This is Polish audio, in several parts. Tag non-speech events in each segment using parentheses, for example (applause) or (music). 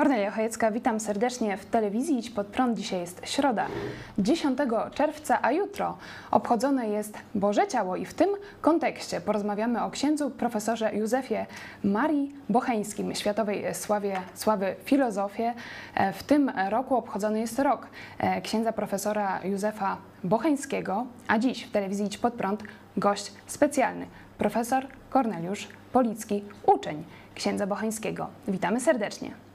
Kornelia Chojecka, witam serdecznie w telewizji Idź Pod Prąd. Dzisiaj jest środa, 10 czerwca, a jutro obchodzone jest Boże Ciało i w tym kontekście porozmawiamy o księdzu profesorze Józefie Marii Bocheńskim, światowej sławie, sławy filozofię. W tym roku obchodzony jest rok e, księdza profesora Józefa Bocheńskiego, a dziś w telewizji Idź Pod Prąd gość specjalny, profesor Korneliusz Policki, uczeń księdza Bocheńskiego. Witamy serdecznie.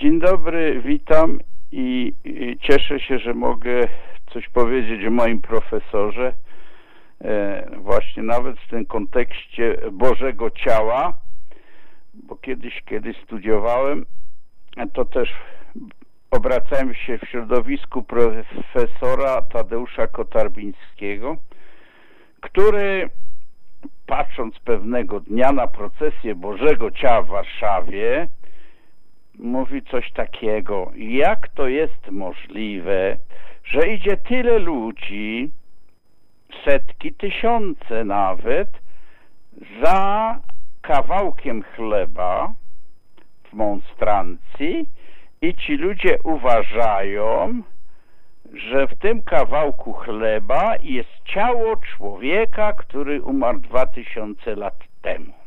Dzień dobry, witam i, cieszę się, że mogę coś powiedzieć o moim profesorze. E, właśnie nawet w tym kontekście Bożego Ciała, bo kiedyś, kiedy studiowałem, to też obracałem się w środowisku profesora Tadeusza Kotarbińskiego, który patrząc pewnego dnia na procesję Bożego Ciała w Warszawie, mówi coś takiego. Jak to jest możliwe, że idzie tyle ludzi, setki, tysiące nawet, za kawałkiem chleba w monstrancji i ci ludzie uważają, że w tym kawałku chleba jest ciało człowieka, który umarł dwa tysiące lat temu.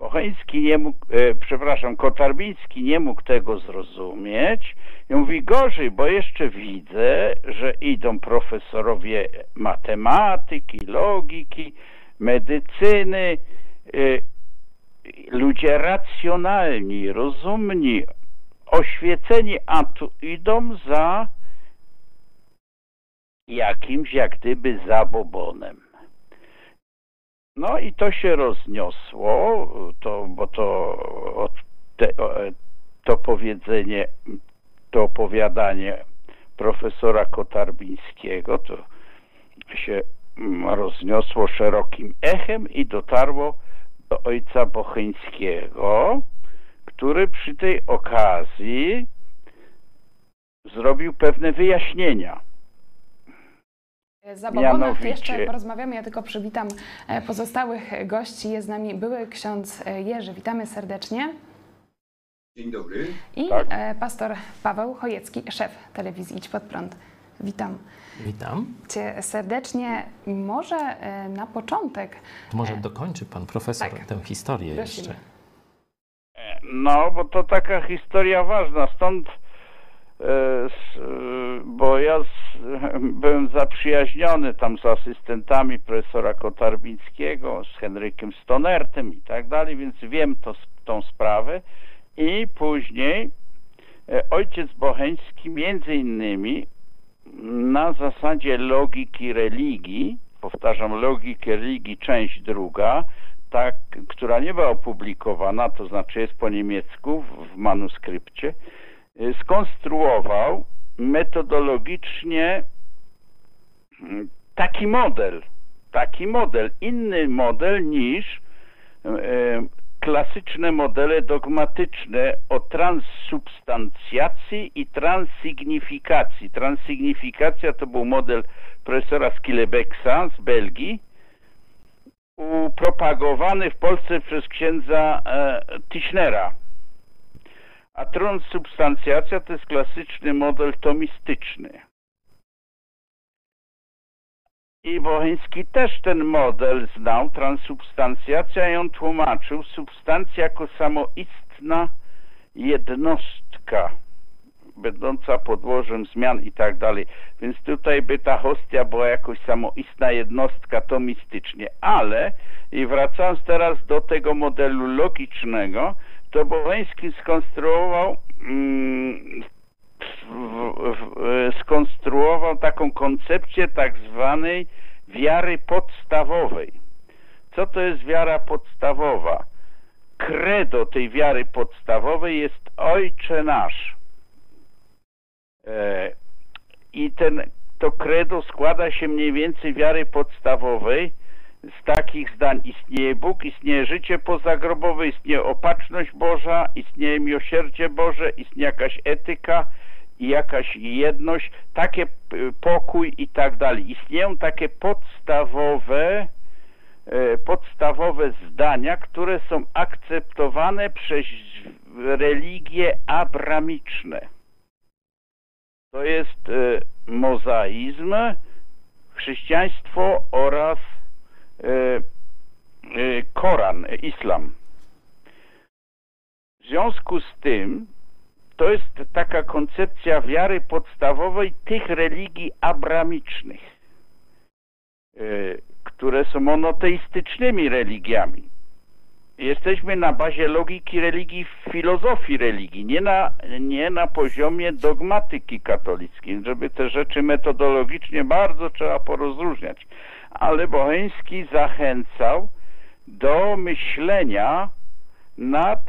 Bocheński nie mógł, e, przepraszam, Kotarbiński nie mógł tego zrozumieć i mówi gorzej, bo jeszcze widzę, że idą profesorowie matematyki, logiki, medycyny, e, ludzie racjonalni, rozumni, oświeceni, a tu idą za jakimś jak gdyby zabobonem. No i to się rozniosło, to, bo to, te, to powiedzenie, to opowiadanie profesora Kotarbińskiego to się rozniosło szerokim echem i dotarło do ojca Bochyńskiego, który przy tej okazji zrobił pewne wyjaśnienia za Mianowicie... jeszcze porozmawiamy, ja tylko przywitam e, pozostałych gości. Jest z nami były ksiądz e, Jerzy. Witamy serdecznie. Dzień dobry. I tak. E, pastor Paweł Chojecki, szef telewizji Idź Pod Prąd. Witam. Witam. Cię serdecznie. Może na początek... Może dokończy pan profesor tak. tę historię Prosimy. jeszcze. No, bo to taka historia ważna, stąd E, bo ja (laughs) byłem zaprzyjaźniony tam z asystentami profesora Kotarbińskiego, z Henrykiem Stonertem i tak dalej, więc wiem to, tą sprawę. I później e, ojciec Bocheński między innymi na zasadzie logiki religii, powtarzam logiki religii część druga, tak, która nie była opublikowana, to znaczy jest po niemiecku w, manuskrypcie, skonstruował metodologicznie mm, taki model, taki model, inny model niż y, klasyczne modele dogmatyczne o transsubstancjacji i transsignifikacji. Transsignifikacja to był model profesora Skillebeksa z Belgii, upropagowany w Polsce przez księdza e, Tischnera. A to jest klasyczny model tomistyczny. I Bocheński też ten model znał, transsubstancjacja, i on tłumaczył substancja jako samoistna jednostka, będąca podłożem zmian i tak dalej. Więc tutaj by ta hostia była jakoś samoistna jednostka tomistycznie. Ale, i wracając teraz do tego modelu logicznego, to Boleński skonstruował mm, skonstruował taką koncepcję tak zwanej wiary podstawowej. Co to jest wiara podstawowa? Credo tej wiary podstawowej jest Ojcze Nasz. E, I ten, to credo składa się mniej więcej wiary podstawowej z takich zdań istnieje Bóg, istnieje życie pozagrobowe, istnieje opatrzność Boża, istnieje miłosierdzie Boże, istnieje jakaś etyka i jakaś jedność, takie pokój i tak dalej. Istnieją takie podstawowe e, podstawowe zdania, które są akceptowane przez religie abramiczne. To jest e, mozaizm, chrześcijaństwo oraz Koran, islam. W związku z tym to jest taka koncepcja wiary podstawowej tych religii abramicznych, e, które są monoteistycznymi religiami. Jesteśmy na bazie logiki religii, filozofii religii, nie na, nie na poziomie dogmatyki katolickiej, żeby te rzeczy metodologicznie bardzo trzeba porozróżniać. Ale Boheński zachęcał do myślenia nad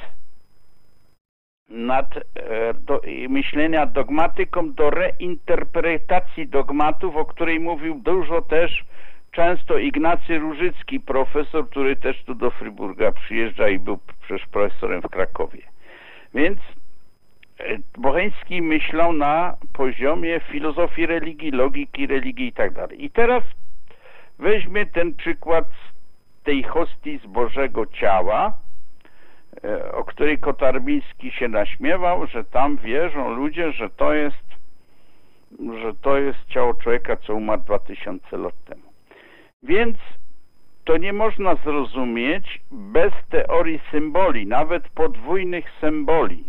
nad e, do, myślenia dogmatyką do reinterpretacji dogmatów, o której mówił dużo też często Ignacy Różycki, profesor, który też tu do Fryburga przyjeżdża i był przecież profesorem w Krakowie. Więc e, Bocheński myślał na poziomie filozofii religii, logiki religii i tak dalej. I teraz weźmy ten przykład tej hostii z Bożego Ciała, E, o której Kotarbiński się naśmiewał, że tam wierzą ludzie, że to jest że to jest ciało człowieka, co umarł 2000 lat temu. Więc to nie można zrozumieć bez teorii symboli, nawet podwójnych symboli.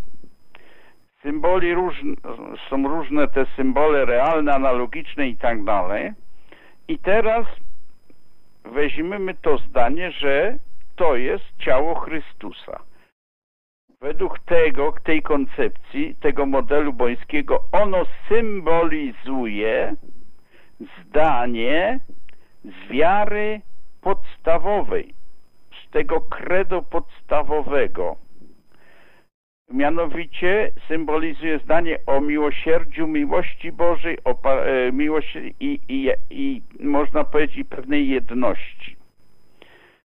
Symboli są różne te symbole realne, analogiczne i tak dalej. I teraz weźmiemy to zdanie, że to jest ciało Chrystusa. Według tego, tej koncepcji, tego modelu bońskiego, ono symbolizuje zdanie z wiary podstawowej, z tego credo podstawowego. Mianowicie symbolizuje zdanie o miłosierdziu, miłości Bożej, o e, miłości i, i, i można powiedzieć pewnej jedności.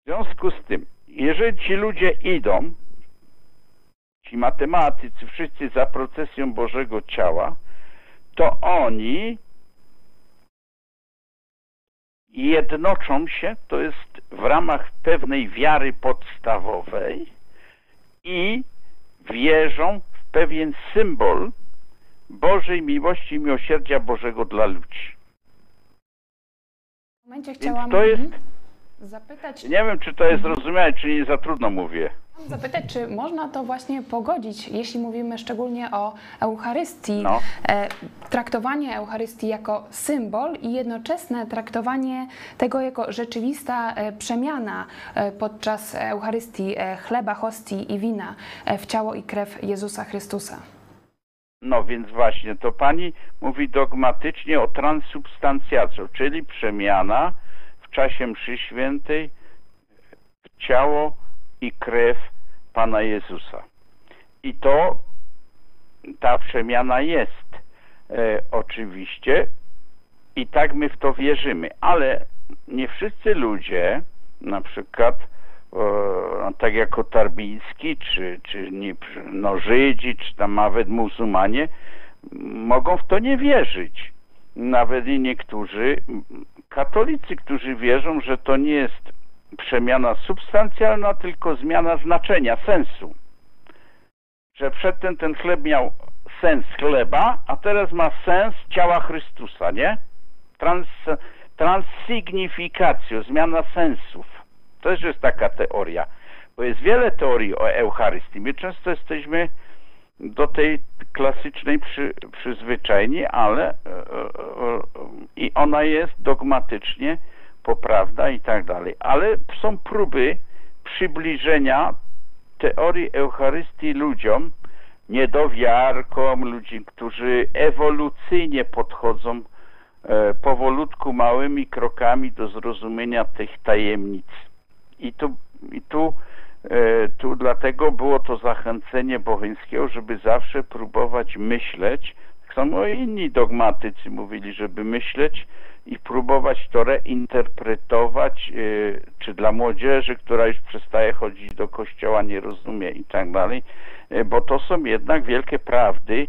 W związku z tym, jeżeli ci ludzie idą ci matematycy, wszyscy za procesją Bożego Ciała, to oni jednoczą się, to jest w ramach pewnej wiary podstawowej i wierzą w pewien symbol Bożej miłości i miłosierdzia Bożego dla ludzi. W momencie chciałam... Więc to jest mhm zapytać. Nie wiem, czy to jest zrozumiałe, czy nie za trudno mówię. Zapytać, czy można to właśnie pogodzić, jeśli mówimy szczególnie o Eucharystii, no. e, traktowanie Eucharystii jako symbol i jednoczesne traktowanie tego jako rzeczywista e, przemiana e, podczas Eucharystii chleba, hostii i wina w ciało i krew Jezusa Chrystusa. No więc właśnie, to pani mówi dogmatycznie o transubstancjacją, czyli przemiana czasie mszy świętej ciało i krew Pana Jezusa. I to ta przemiana jest e, oczywiście i tak my w to wierzymy, ale nie wszyscy ludzie, na przykład e, tak jak Tarbiński, czy, czy nie, no, Żydzi, czy tam nawet muzułmanie, mogą w to nie wierzyć. Nawet i niektórzy katolicy, którzy wierzą, że to nie jest przemiana substancjalna, tylko zmiana znaczenia, sensu. Że przedtem ten chleb miał sens chleba, a teraz ma sens ciała Chrystusa, nie? Trans, zmiana sensów. To też jest taka teoria. Bo jest wiele teorii o Eucharystii. My często jesteśmy do tej klasycznej przy, przyzwyczajeni, ale e, e, e, i ona jest dogmatycznie poprawna i tak dalej. Ale są próby przybliżenia teorii Eucharystii ludziom, niedowiarkom, ludzi, którzy ewolucyjnie podchodzą e, powolutku, małymi krokami do zrozumienia tych tajemnic. I tu, i tu tu dlatego było to zachęcenie Bocheńskiego, żeby zawsze próbować myśleć, tak samo inni dogmatycy mówili, żeby myśleć i próbować to reinterpretować, e, czy dla młodzieży, która już przestaje chodzić do kościoła, nie rozumie i tak dalej, e, bo to są jednak wielkie prawdy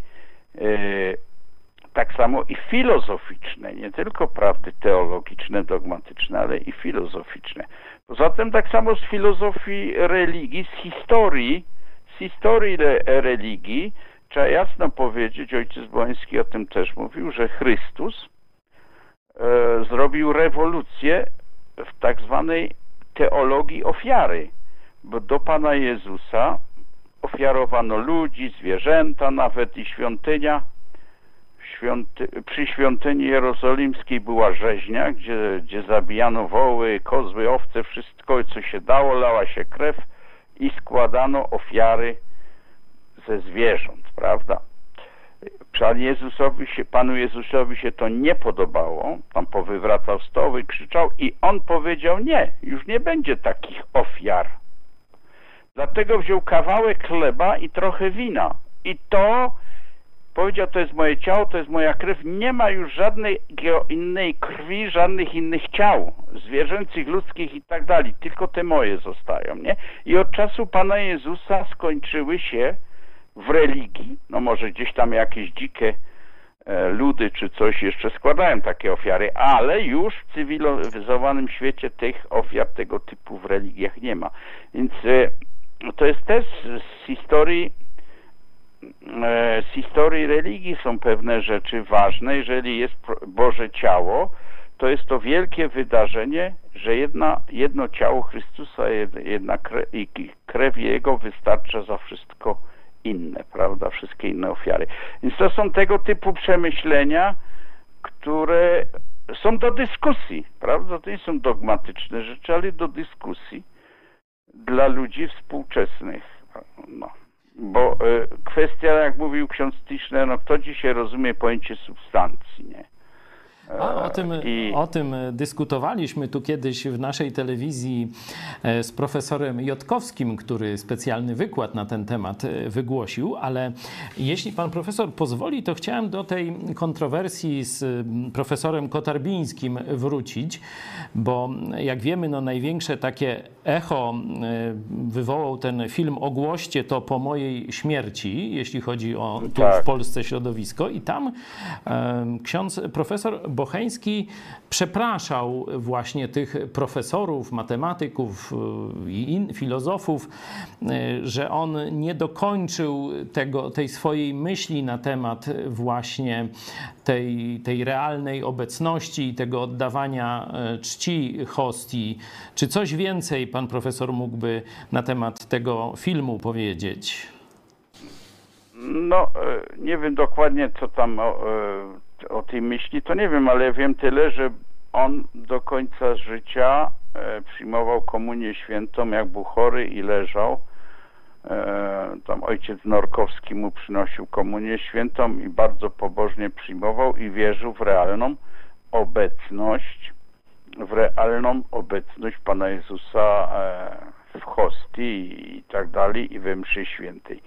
tak samo i filozoficzne, nie tylko prawdy teologiczne, dogmatyczne, ale i filozoficzne. Poza tym tak samo z filozofii religii, z historii, z historii religii, trzeba jasno powiedzieć, ojciec Błoński o tym też mówił, że Chrystus e, zrobił rewolucję w tak zwanej teologii ofiary, bo do Pana Jezusa ofiarowano ludzi, zwierzęta, nawet i świątynia. Świąty, przy świątyni jerozolimskiej była rzeźnia, gdzie, gdzie zabijano woły, kozły, owce, wszystko co się dało, lała się krew i składano ofiary ze zwierząt, prawda? Pan Jezusowi się, Panu Jezusowi się to nie podobało, tam powywracał stoły, krzyczał i on powiedział nie, już nie będzie takich ofiar. Dlatego wziął kawałek chleba i trochę wina. I to powiedział, to jest moje ciało, to jest moja krew. Nie ma już żadnej innej krwi, żadnych innych ciał, zwierzęcych, ludzkich i tak dalej. Tylko te moje zostają, nie? I od czasu Pana Jezusa skończyły się w religii, no może gdzieś tam jakieś dzikie e, ludy czy coś jeszcze składają takie ofiary, ale już w cywilizowanym świecie tych ofiar tego typu w religiach nie ma. Więc e, to jest też z historii z historii religii są pewne rzeczy ważne. Jeżeli jest Boże ciało, to jest to wielkie wydarzenie, że jedna, jedno ciało Chrystusa, jedna krew, i krew Jego wystarcza za wszystko inne, prawda? Wszystkie inne ofiary. Więc to są tego typu przemyślenia, które są do dyskusji, prawda? To nie są dogmatyczne rzeczy, ale do dyskusji dla ludzi współczesnych. No. Bo y, kwestia, jak mówił ksiądz Tischner, no kto dzisiaj rozumie pojęcie substancji, nie? A o tym, I... o tym dyskutowaliśmy tu kiedyś w naszej telewizji e, z profesorem Jotkowskim, który specjalny wykład na ten temat e, wygłosił, ale jeśli pan profesor pozwoli, to chciałem do tej kontrowersji z profesorem Kotarbińskim wrócić, bo jak wiemy, no największe takie echo e, wywołał ten film Ogłoście to po mojej śmierci, jeśli chodzi o tu tak. w Polsce środowisko i tam ksiądz profesor Bocheński przepraszał właśnie tych profesorów, matematyków y, i filozofów, y, że on nie dokończył tego, tej swojej myśli na temat właśnie tej, tej realnej obecności i tego oddawania y, czci hostii. Czy coś więcej pan profesor mógłby na temat tego filmu powiedzieć? No, nie wiem dokładnie, co tam o tej myśli, to nie wiem, ale wiem tyle, że on do końca życia e, przyjmował komunię świętą, jak był chory i leżał. E, tam ojciec Norkowski mu przynosił komunię świętą i bardzo pobożnie przyjmował i wierzył w realną obecność, w realną obecność Pana Jezusa e, w hostii i tak dalej i we mszy świętej.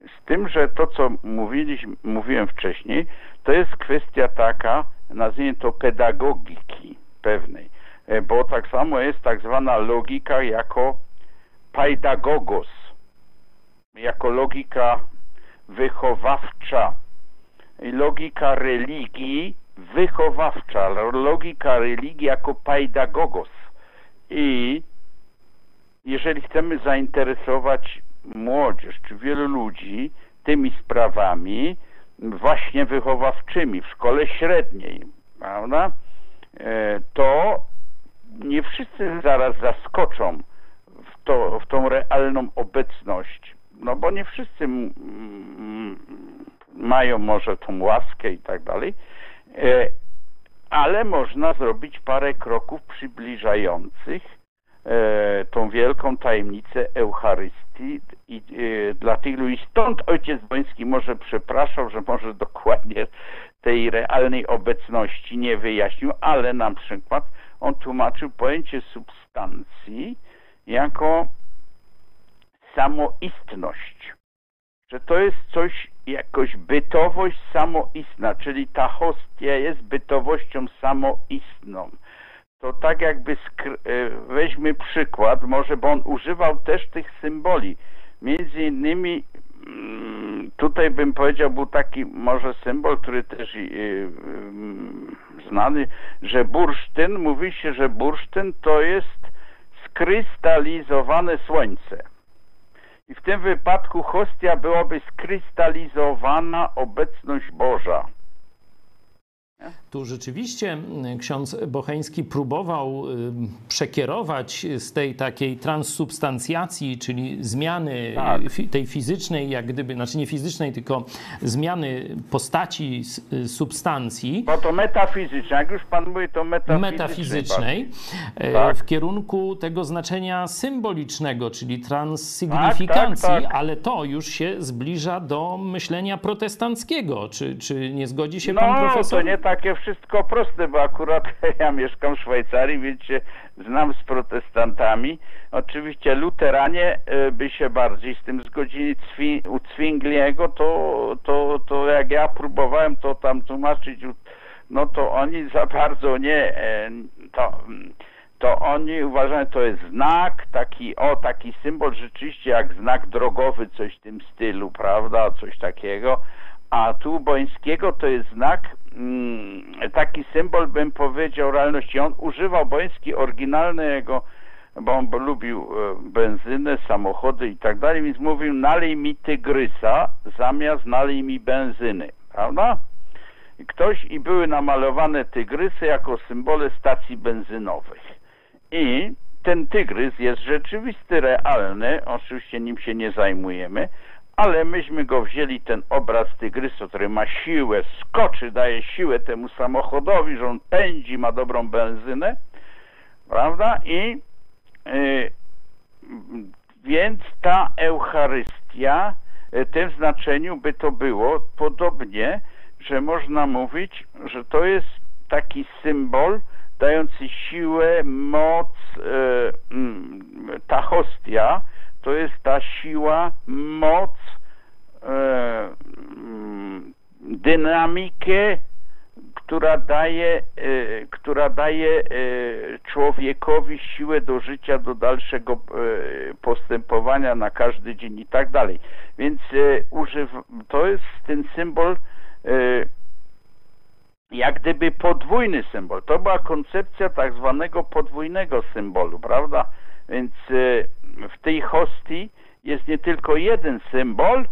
Z tym, że to, co mówiliśmy, mówiłem wcześniej, to jest kwestia taka, nazwijmy to pedagogiki pewnej, e, bo tak samo jest tak zwana logika jako paidagogos, jako logika wychowawcza i logika religii wychowawcza, logika religii jako paidagogos. I jeżeli chcemy zainteresować młodzież czy wielu ludzi tymi sprawami właśnie wychowawczymi w szkole średniej, prawda? E, to nie wszyscy zaraz zaskoczą w, to, w tą realną obecność, no bo nie wszyscy mają może tą łaskę i tak dalej, e, ale można zrobić parę kroków przybliżających tą wielką tajemnicę Eucharystii i e, dla tych ludzi. Stąd ojciec Boński może przepraszał, że może dokładnie tej realnej obecności nie wyjaśnił, ale na przykład on tłumaczył pojęcie substancji jako samoistność, że to jest coś, jakoś bytowość samoistna, czyli ta hostia jest bytowością samoistną to tak jakby e, weźmy przykład, może, bo on używał też tych symboli. Między innymi mm, tutaj bym powiedział, był taki może symbol, który też znany, że bursztyn, mówi się, że bursztyn to jest skrystalizowane słońce. I w tym wypadku hostia byłaby skrystalizowana obecność Boża. Tu rzeczywiście ksiądz Bocheński próbował przekierować z tej takiej transsubstancjacji, czyli zmiany tak. tej fizycznej, jak gdyby, znaczy nie fizycznej, tylko zmiany postaci y, substancji. Bo to metafizyczne, jak już pan mówi, to metafizycznej. Metafizycznej tak. w kierunku tego znaczenia symbolicznego, czyli transsygnifikancji, tak, tak, tak, ale to już się zbliża do myślenia protestanckiego. Czy, czy nie zgodzi się no, pan profesor? to nie takie wszystko proste, bo akurat (laughs) ja mieszkam w Szwajcarii, więc się znam z protestantami. Oczywiście luteranie e, by się bardziej z tym zgodzili. U Zwingliego to, to, to jak ja próbowałem to tam tłumaczyć, no to oni za (laughs) bardzo nie, e, to, to oni uważają, to jest znak, taki, o, taki symbol rzeczywiście jak znak drogowy, coś w tym stylu, prawda, coś takiego. A tu Bońskiego to jest znak Mm, taki symbol, bym powiedział, realności. On używał Boński oryginalnego, bo on lubił e, benzynę, samochody i tak dalej, więc mówił nalej mi tygrysa zamiast nalej mi benzyny, prawda? Ktoś, i były namalowane tygrysy jako symbole stacji benzynowych. I ten tygrys jest rzeczywisty, realny, oczywiście nim się nie zajmujemy, ale myśmy go wzięli, ten obraz tygrysa, który ma siłę, skoczy, daje siłę temu samochodowi, że on pędzi, ma dobrą benzynę, prawda? I yy, więc ta Eucharystia, w tym znaczeniu by to było podobnie, że można mówić, że to jest taki symbol dający siłę, moc, yy, ta hostia, to jest ta siła, moc, e, dynamikę, która daje, e, która daje e, człowiekowi siłę do życia, do dalszego e, postępowania na każdy dzień i tak dalej. Więc e, używ, to jest ten symbol e, jak gdyby podwójny symbol. To była koncepcja tak zwanego podwójnego symbolu, prawda? Więc w tej hostii jest nie tylko jeden symbol,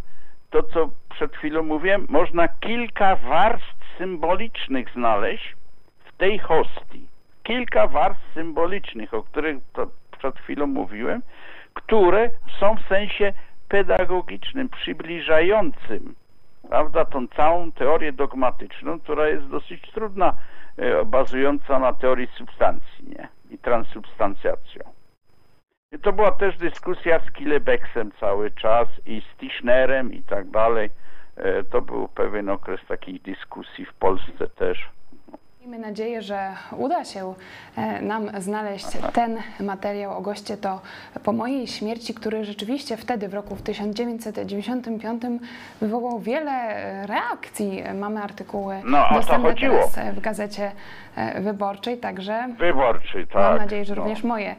to co przed chwilą mówiłem, można kilka warstw symbolicznych znaleźć w tej hostii. Kilka warstw symbolicznych, o których przed chwilą mówiłem, które są w sensie pedagogicznym, przybliżającym, prawda, tą całą teorię dogmatyczną, która jest dosyć trudna, e, bazująca na teorii substancji nie? i transsubstancjacją. To była też dyskusja z Kilebeksem cały czas i z Tischnerem i tak dalej. E, to był pewien okres takich dyskusji w Polsce też. Miejmy nadzieję, że uda się e, nam znaleźć ten materiał o goście to po mojej śmierci, który rzeczywiście wtedy w roku 1995 wywołał wiele e, reakcji. Mamy artykuły no, dostępne teraz w gazecie e, wyborczej, także wyborczej, tak. mam nadzieję, że no. również moje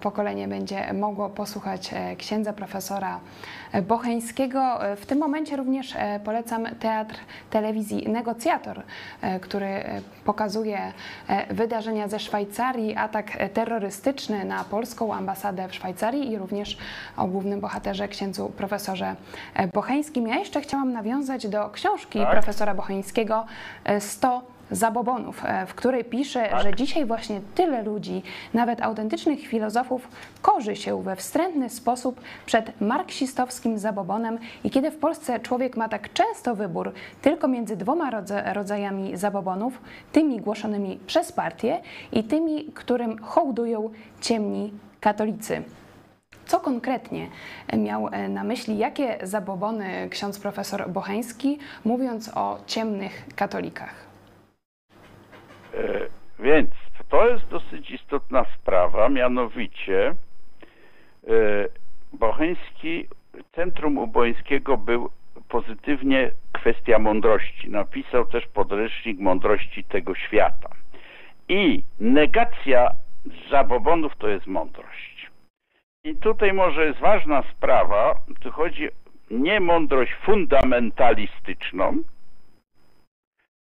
pokolenie będzie mogło posłuchać księdza profesora Bocheńskiego. W tym momencie również polecam teatr telewizji Negocjator, który pokazuje e, wydarzenia ze Szwajcarii, atak terrorystyczny na polską ambasadę w Szwajcarii i również o głównym bohaterze księdzu profesorze e, Bocheńskim. Ja jeszcze chciałam nawiązać do książki tak. profesora Bocheńskiego 100 e, Zabobonów, e, w której pisze, tak. że dzisiaj właśnie tyle ludzi, nawet autentycznych filozofów, korzy się we wstrętny sposób przed marksistowskim zabobonem i kiedy w Polsce człowiek ma tak często wybór tylko między dwoma rodzajami zabobonów, tymi głoszonymi przez partię i tymi, którym hołdują ciemni katolicy. Co konkretnie miał e, na myśli, jakie zabobony ksiądz profesor Bocheński, mówiąc o ciemnych katolikach? E, więc to jest dosyć istotna sprawa, mianowicie e, Bocheński, centrum ubońskiego był pozytywnie kwestia mądrości. Napisał też podręcznik mądrości tego świata. I negacja zabobonów to jest mądrość. I tutaj może jest ważna sprawa, tu chodzi nie mądrość fundamentalistyczną,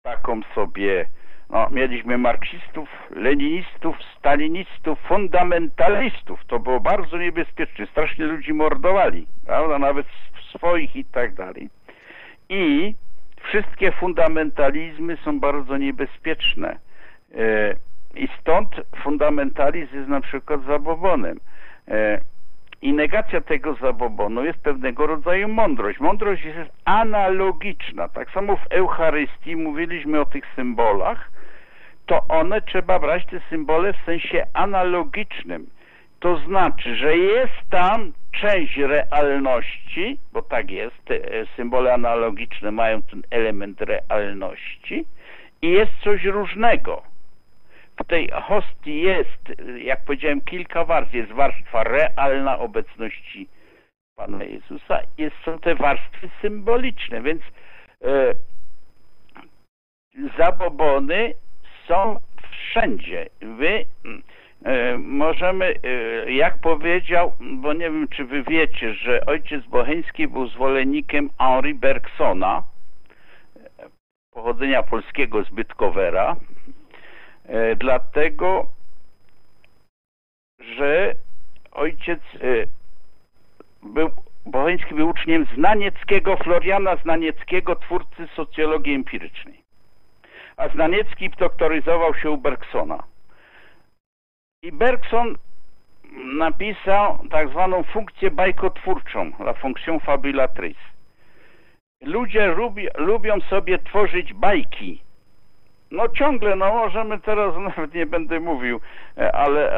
taką sobie, no, mieliśmy marksistów, leninistów, stalinistów, fundamentalistów. To było bardzo niebezpieczne. Strasznie ludzi mordowali, prawda? Nawet swoich i tak dalej. I wszystkie fundamentalizmy są bardzo niebezpieczne. E, I stąd fundamentalizm jest na przykład zabobonem. E, I negacja tego zabobonu jest pewnego rodzaju mądrość. Mądrość jest analogiczna. Tak samo w Eucharystii mówiliśmy o tych symbolach, to one trzeba brać te symbole w sensie analogicznym. To znaczy, że jest tam część realności, bo tak jest, te e, symbole analogiczne mają ten element realności i jest coś różnego. W tej hostii jest, jak powiedziałem, kilka warstw. Jest warstwa realna obecności Pana Jezusa, jest, są te warstwy symboliczne, więc e, zabobony są wszędzie. Wy E, możemy, e, jak powiedział, bo nie wiem czy wy wiecie, że ojciec Bocheński był zwolennikiem Henri Bergsona, pochodzenia polskiego z Bytkowera, e, dlatego, że ojciec był, Bocheński był uczniem Znanieckiego, Floriana Znanieckiego, twórcy socjologii empirycznej. A Znaniecki doktoryzował się u Bergsona. I Bergson napisał tak zwaną funkcję bajkotwórczą, la fonction fabulatrice. Ludzie lubi, lubią sobie tworzyć bajki. No ciągle, no możemy teraz, (laughs) nawet nie będę mówił, ale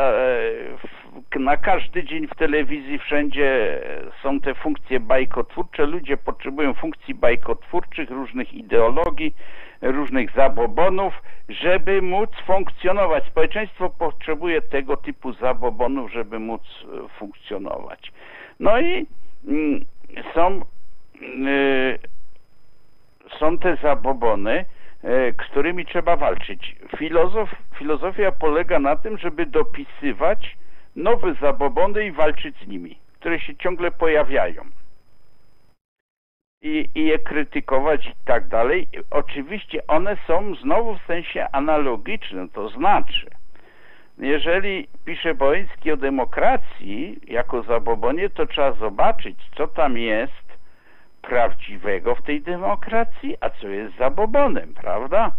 e, na każdy dzień w telewizji wszędzie są te funkcje bajkotwórcze. Ludzie potrzebują funkcji bajkotwórczych, różnych ideologii, różnych zabobonów, żeby móc funkcjonować. Społeczeństwo potrzebuje tego typu zabobonów, żeby móc e, funkcjonować. No i mm, są, y, są te zabobony, którymi trzeba walczyć. Filozof, filozofia polega na tym, żeby dopisywać nowe zabobony i walczyć z nimi, które się ciągle pojawiają i, i je krytykować i tak dalej. Oczywiście one są znowu w sensie analogicznym, to znaczy, jeżeli pisze Boński o demokracji jako zabobonie, to trzeba zobaczyć, co tam jest prawdziwego w tej demokracji, a co jest zabobonem, prawda?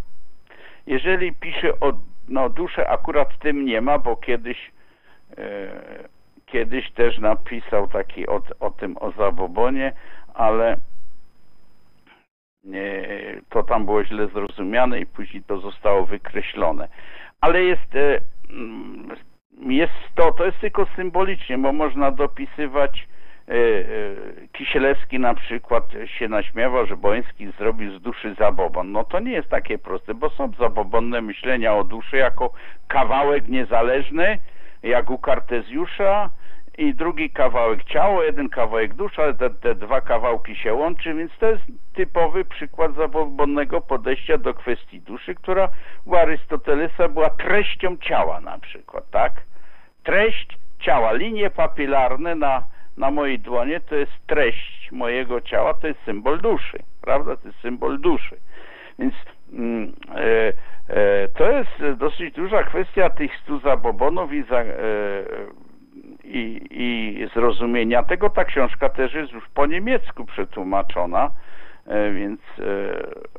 Jeżeli pisze o no, duszę, akurat tym nie ma, bo kiedyś e, kiedyś też napisał taki o, o tym, o zabobonie, ale to tam było źle zrozumiane i później to zostało wykreślone. Ale jest, e, jest to, to jest tylko symbolicznie, bo można dopisywać e, e, Kisielewski na przykład się naśmiewał, że Boński zrobił z duszy zabobon. No to nie jest takie proste, bo są zabobonne myślenia o duszy jako kawałek niezależny, jak u Kartezjusza, i drugi kawałek ciało, jeden kawałek dusza, ale te, te, dwa kawałki się łączy, więc to jest typowy przykład zabobonnego podejścia do kwestii duszy, która u Arystotelesa była treścią ciała na przykład, tak? Treść ciała, linie papilarne na, na mojej dłonie to jest treść mojego ciała, to jest symbol duszy, prawda? To jest symbol duszy. Więc mm, e, e, to jest dosyć duża kwestia tych stu zabobonów i za, e, i, i zrozumienia tego. Ta książka też jest już po niemiecku przetłumaczona, więc e,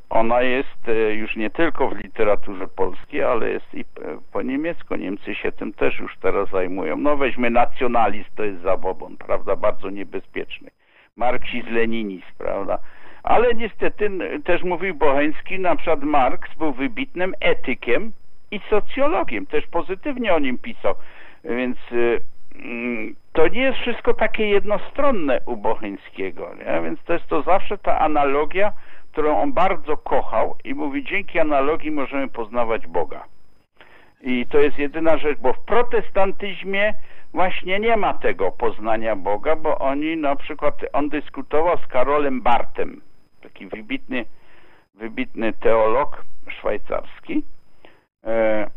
ona jest e, już nie tylko w literaturze polskiej, ale jest i po niemiecku. Niemcy się tym też już teraz zajmują. No weźmy nacjonalizm, to jest zabobon, prawda, bardzo niebezpieczny. Marksizm, leninizm, prawda. Ale niestety też mówił Bocheński, na przykład Marks był wybitnym etykiem i socjologiem, też pozytywnie o nim pisał. Więc to nie jest wszystko takie jednostronne u Bocheńskiego, nie? więc to jest to zawsze ta analogia, którą on bardzo kochał i mówi, dzięki analogii możemy poznawać Boga. I to jest jedyna rzecz, bo w protestantyzmie właśnie nie ma tego poznania Boga, bo oni na przykład, on dyskutował z Karolem Bartem, taki wybitny, wybitny teolog szwajcarski, e,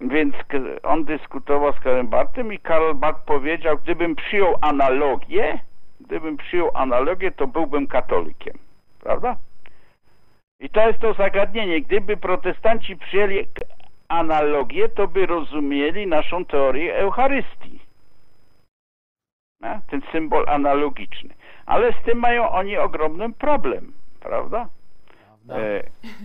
więc on dyskutował z Karolem Bartem i Karol Bart powiedział, gdybym przyjął analogię, gdybym przyjął analogię, to byłbym katolikiem. Prawda? I to jest to zagadnienie. Gdyby protestanci przyjęli analogię, to by rozumieli naszą teorię Eucharystii. Ten symbol analogiczny. Ale z tym mają oni ogromny problem, prawda? E,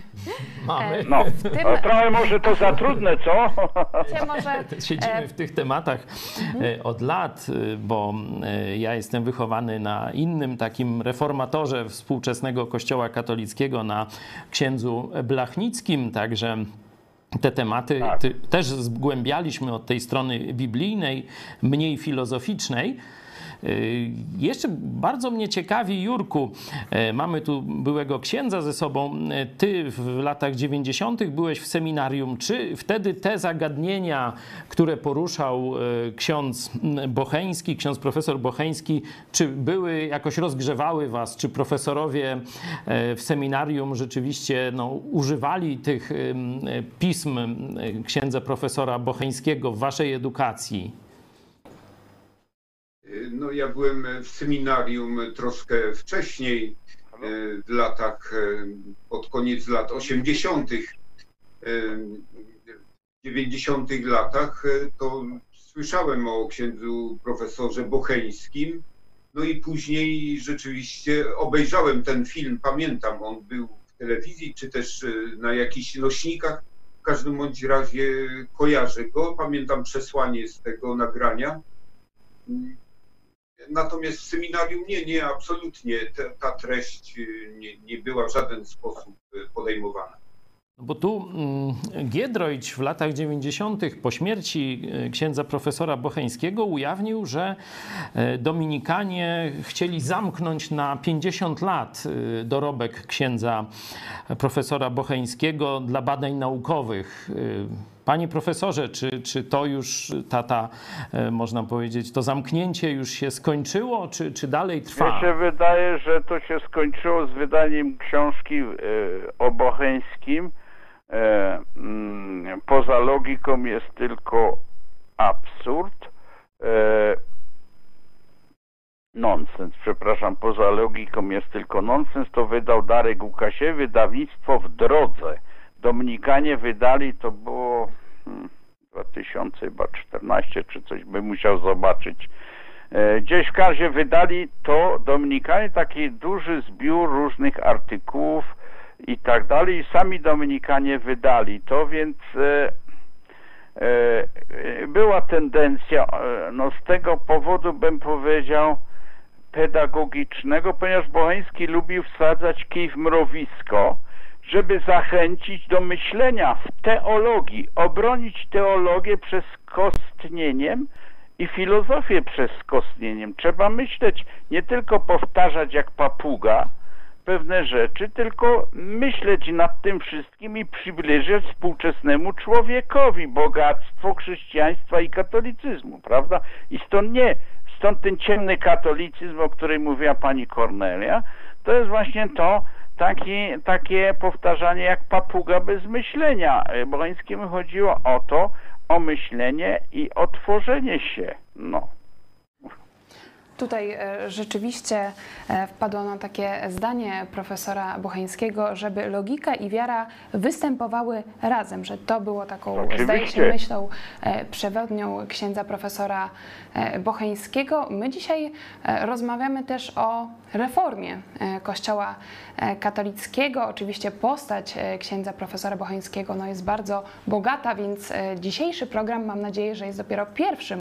(laughs) Mamy. No, tym... trochę może to za trudne, co? (laughs) Może... (laughs) Siedzimy e, w tych tematach mhm. od lat, bo ja jestem wychowany na innym takim reformatorze współczesnego kościoła katolickiego, na księdzu Blachnickim, także te tematy tak. też zgłębialiśmy od tej strony biblijnej, mniej filozoficznej. Y, jeszcze bardzo mnie ciekawi, Jurku, y, mamy tu byłego księdza ze sobą. Y, ty w latach 90. byłeś w seminarium. Czy wtedy te zagadnienia, które poruszał ksiądz Bocheński, ksiądz profesor Bocheński, czy były jakoś rozgrzewały was? Czy profesorowie w seminarium rzeczywiście no, używali tych pism księdza profesora Bocheńskiego w waszej edukacji? No, ja byłem w seminarium troszkę wcześniej, e, w latach, e, pod koniec lat 80., 90. E, latach, to słyszałem o księdzu profesorze Bocheńskim. No i później rzeczywiście obejrzałem ten film, pamiętam, on był w telewizji, czy też na jakichś nośnikach. W każdym bądź razie kojarzę go, pamiętam przesłanie z tego nagrania. Natomiast w seminarium nie, nie, absolutnie ta, ta treść y, nie, nie była w żaden sposób y, podejmowana. No bo tu mm, Giedroyć w latach 90. po śmierci y, księdza profesora Bocheńskiego ujawnił, że Dominikanie chcieli zamknąć na 50 lat dorobek księdza profesora Bocheńskiego dla badań naukowych. Panie profesorze, czy, czy to już, tata, e, można powiedzieć, to zamknięcie już się skończyło, czy, czy dalej trwa? Mi się wydaje, że to się skończyło z wydaniem książki e, o Bocheńskim. E, mm, poza logiką jest tylko absurd. Nonsens, przepraszam, poza logiką jest tylko nonsens. To wydał Darek Łukasie, wydawnictwo w drodze. Dominikanie wydali, to było 2014 hmm, czy coś, by musiał zobaczyć. E, gdzieś w każdym wydali to Dominikanie taki duży zbiór różnych artykułów i tak dalej i sami Dominikanie wydali to, więc e, e, była tendencja, no z tego powodu bym powiedział pedagogicznego, ponieważ Bocheński lubił wsadzać kij w mrowisko, żeby zachęcić do myślenia w teologii, obronić teologię przez kostnieniem i filozofię przez kostnieniem. Trzeba myśleć, nie tylko powtarzać jak papuga pewne rzeczy, tylko myśleć nad tym wszystkim i przybliżyć współczesnemu człowiekowi bogactwo chrześcijaństwa i katolicyzmu, prawda? I stąd nie, stąd ten ciemny katolicyzm, o którym mówiła pani Kornelia, to jest właśnie to, taki, takie powtarzanie jak papuga bez myślenia. Borońskiemu chodziło o to, o myślenie i o tworzenie się. No. Tutaj e, rzeczywiście e, wpadło na takie zdanie profesora Bocheńskiego, żeby logika i wiara występowały razem, że to było taką, Oczywiście. zdaje się, myślą e, przewodnią księdza profesora Bocheńskiego. My dzisiaj rozmawiamy też o reformie Kościoła katolickiego. Oczywiście postać księdza profesora Bocheńskiego no, jest bardzo bogata, więc dzisiejszy program mam nadzieję, że jest dopiero pierwszym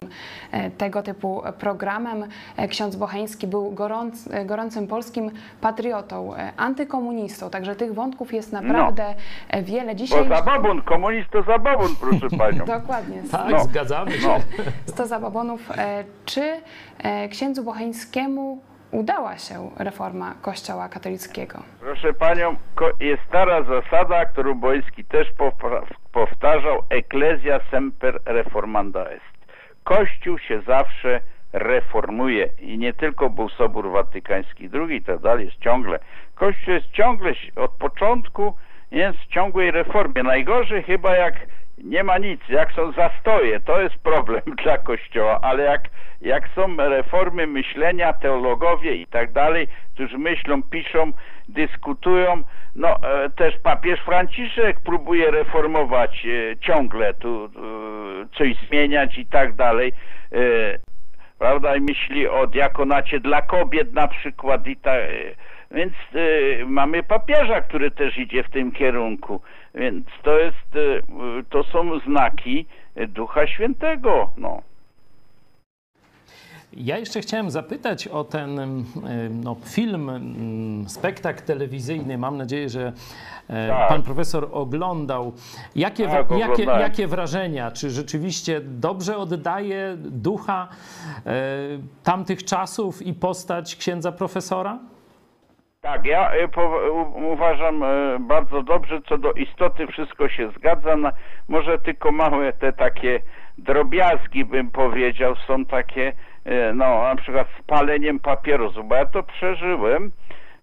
tego typu programem ksiądz Bocheński był gorąc, gorącym polskim patriotą, e, antykomunistą, także tych wątków jest no. naprawdę no. wiele. Dzisiaj... Bo zabobon, komunist to zabobon, proszę (laughs) Panią. Dokładnie. Tak, no. zgadzamy się. No. 100 zabobonów. Czy księdzu Bocheńskiemu udała się reforma Kościoła katolickiego? Proszę Panią, jest stara zasada, którą Boński też powtarzał, ecclesia semper reformanda est. Kościół się zawsze reformuje i nie tylko był Sobór Watykański II i tak dalej, jest ciągle. Kościół jest ciągle od początku jest w ciągłej reformie. Najgorzej chyba jak nie ma nic. Jak są zastoje, to jest problem (laughs) dla Kościoła, ale jak, jak są reformy myślenia, teologowie i tak dalej, którzy myślą, piszą, dyskutują, no e, też papież Franciszek próbuje reformować e, ciągle tu coś zmieniać i tak dalej prawda, i myśli o diakonacie dla kobiet na przykład i tak, więc y, mamy papieża, który też idzie w tym kierunku, więc to jest, y, to są znaki Ducha Świętego, no. Ja jeszcze chciałem zapytać o ten no, film, spektakl telewizyjny. Mam nadzieję, że e, tak. pan profesor oglądał. Jakie, tak, jakie, jakie wrażenia? Czy rzeczywiście dobrze oddaje ducha e, tamtych czasów i postać księdza profesora? Tak, ja e, uważam bardzo dobrze, co do istoty wszystko się zgadza. Może tylko małe te takie drobiazgi, bym powiedział, są takie E, no na przykład z paleniem papierosów, bo ja to przeżyłem.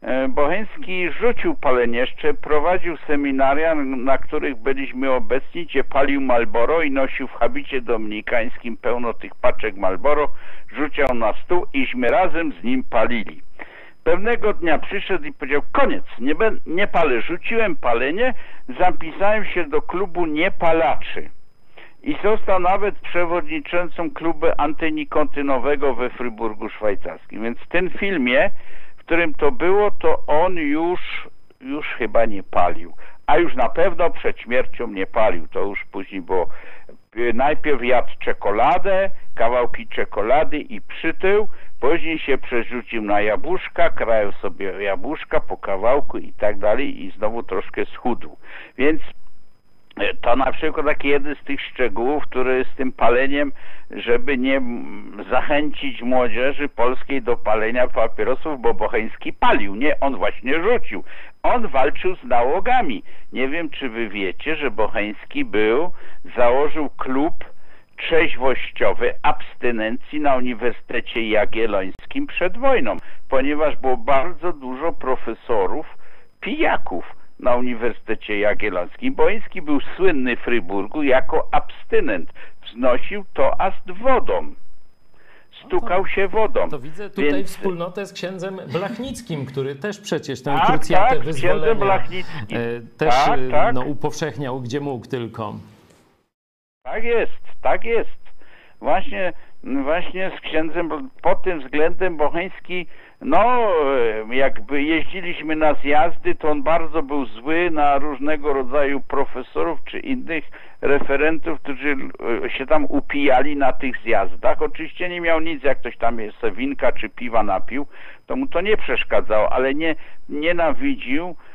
E, Bocheński rzucił palenieszcze, prowadził seminaria, na których byliśmy obecni, gdzie palił Malboro i nosił w habicie dominikańskim pełno tych paczek Malboro, rzucił na stół iśmy razem z nim palili. Pewnego dnia przyszedł i powiedział, koniec, nie, nie palę. Rzuciłem palenie, zapisałem się do klubu niepalaczy i został nawet przewodniczącym klubu antynikontynowego we Fryburgu Szwajcarskim. Więc w tym filmie, w którym to było, to on już, już chyba nie palił. A już na pewno przed śmiercią nie palił. To już później było. Najpierw jadł czekoladę, kawałki czekolady i przytył, później się przerzucił na jabłuszka, krajał sobie jabłuszka po kawałku i tak dalej i znowu troszkę schudł. Więc to na przykład taki jeden z tych szczegółów, który z tym paleniem, żeby nie zachęcić młodzieży polskiej do palenia papierosów, bo Bocheński palił. Nie, on właśnie rzucił. On walczył z nałogami. Nie wiem, czy wy wiecie, że Bocheński był, założył klub trzeźwościowy abstynencji na Uniwersytecie Jagiellońskim przed wojną, ponieważ było bardzo dużo profesorów pijaków na Uniwersytecie Jagiellońskim. Boński był słynny w Fryburgu jako abstynent. Wznosił toast wodą. Stukał no to, się wodą. To widzę tutaj Więc... wspólnotę z księdzem Blachnickim, który też przecież tę tak, krucjatę tak, wyzwolenia Blachnickim. E, też tak, e, tak. No, upowszechniał, gdzie mógł tylko. Tak jest, tak jest. Właśnie, właśnie z księdzem pod tym względem Bocheński no, jakby jeździliśmy na zjazdy, to on bardzo był zły na różnego rodzaju profesorów czy innych referentów, którzy e, się tam upijali na tych zjazdach. Oczywiście nie miał nic, jak ktoś tam jest winka czy piwa napił, to mu to nie przeszkadzało, ale nie nienawidził E,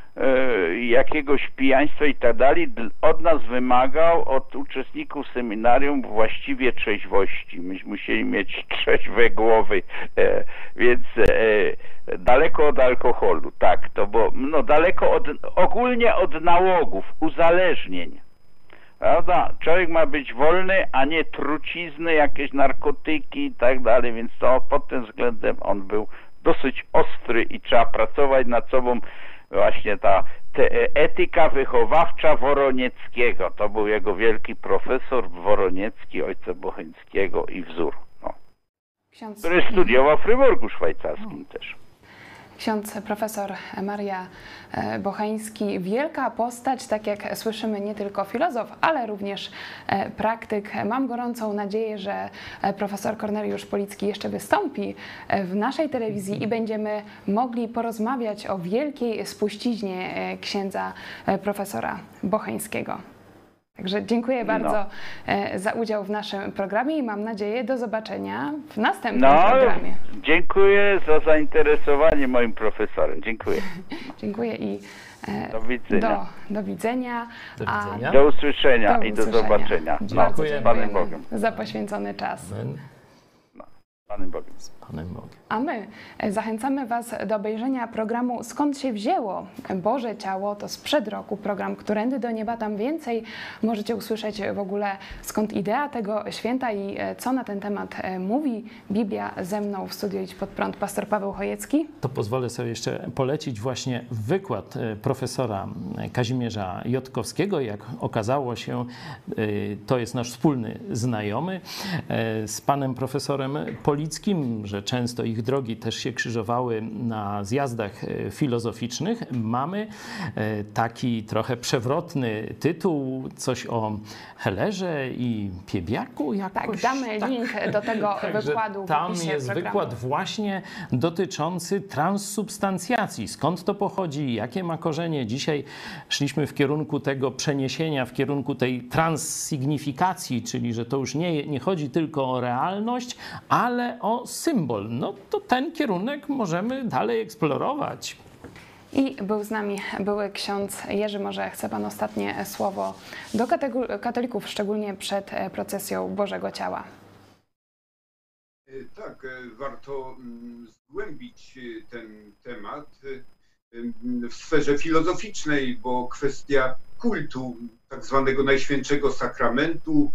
jakiegoś pijaństwa i tak dalej, od nas wymagał, od uczestników seminarium właściwie trzeźwości. Myśmy musieli mieć (laughs) trzeźwe głowy, e, więc e, daleko od alkoholu, tak, to było, no daleko od, ogólnie od nałogów, uzależnień. Prawda? Człowiek ma być wolny, a nie trucizny, jakieś narkotyki i tak dalej, więc to pod tym względem on był dosyć ostry i trzeba pracować nad sobą właśnie ta te, etyka wychowawcza Woronieckiego. To był jego wielki profesor Woroniecki, ojca Bocheńskiego i wzór. No. Ksiądz... Który studiował w Fryburgu szwajcarskim no. też ksiądz profesor Maria e, Bochański. Wielka postać, tak jak słyszymy, nie tylko filozof, ale również e, praktyk. Mam gorącą nadzieję, że e, profesor Korneliusz Policki jeszcze wystąpi w naszej telewizji i będziemy mogli porozmawiać o wielkiej spuściźnie księdza profesora Bochańskiego. Także dziękuję bardzo no. Za udział w naszym programie i mam nadzieję do zobaczenia w następnym no, programie. Dziękuję za zainteresowanie moim profesorem. Dziękuję. (laughs) dziękuję i e, do widzenia. Do, do widzenia. Do, widzenia. do usłyszenia do i do zobaczenia. No, Panem Bogiem. Za poświęcony czas. No, Panem Bogiem. Panem Bogiem. A my zachęcamy Was do obejrzenia programu Skąd się wzięło Boże Ciało. To sprzed roku program Którędy do Nieba. Tam więcej możecie usłyszeć w ogóle skąd idea tego święta i e, co na ten temat e, mówi Biblia ze mną w studiu Idź Pod Prąd pastor Paweł Chojecki. To pozwolę sobie jeszcze polecić właśnie wykład e, profesora Kazimierza Jotkowskiego. Jak okazało się, to jest nasz wspólny znajomy z panem profesorem Polickim, że często ich drogi też się krzyżowały na zjazdach e, filozoficznych, mamy e, taki trochę przewrotny tytuł, coś o Helerze i Piebiaku jakoś. Tak, damy tak. link do tego (laughs) wykładu. Tam jest programu. wykład właśnie dotyczący transsubstancjacji. Skąd to pochodzi, jakie ma korzenie. Dzisiaj szliśmy w kierunku tego przeniesienia, w kierunku tej transsygnifikacji, czyli że to już nie, nie chodzi tylko o realność, ale o symbol. No to ten kierunek możemy dalej eksplorować. I był z nami były ksiądz Jerzy. Może chce Pan ostatnie słowo do katolików, szczególnie przed e, procesją Bożego Ciała. E, tak, e, warto mm, zgłębić ten temat w sferze filozoficznej, bo kwestia kultu, tak zwanego Najświętszego Sakramentu,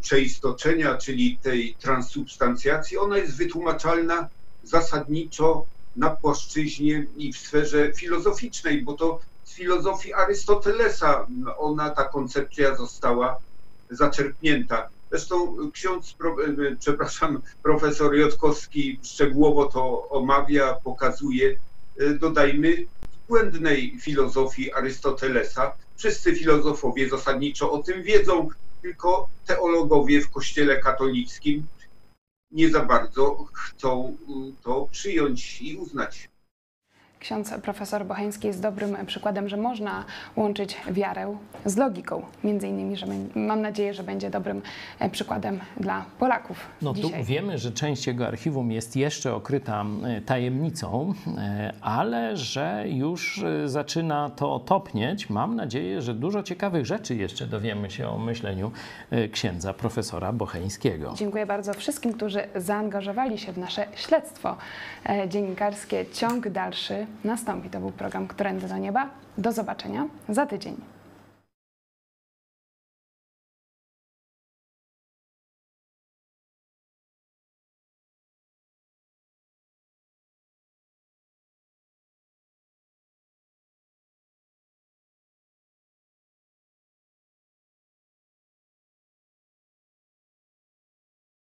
przeistoczenia, czyli tej transsubstancjacji, ona jest wytłumaczalna zasadniczo na płaszczyźnie i w sferze filozoficznej, bo to z filozofii Arystotelesa ona, ta koncepcja została zaczerpnięta. Zresztą ksiądz, e, przepraszam, profesor Jotkowski szczegółowo to omawia, pokazuje, dodajmy, błędnej filozofii Arystotelesa. Wszyscy filozofowie zasadniczo o tym wiedzą, tylko teologowie w Kościele katolickim nie za bardzo chcą y, to przyjąć i uznać. Ksiądz profesor Bocheński jest dobrym przykładem, że można łączyć wiarę z logiką. Między innymi, że mam nadzieję, że będzie dobrym e, przykładem dla Polaków. No dzisiaj. tu wiemy, że część jego archiwum jest jeszcze okryta e, tajemnicą, e, ale że już zaczyna to topnieć. Mam nadzieję, że dużo ciekawych rzeczy jeszcze dowiemy się o myśleniu księdza profesora Bocheńskiego. Dziękuję bardzo wszystkim, którzy zaangażowali się w nasze śledztwo dziennikarskie. Ciąg dalszy nastąpi. To był program Którędy do Nieba. Do zobaczenia za tydzień.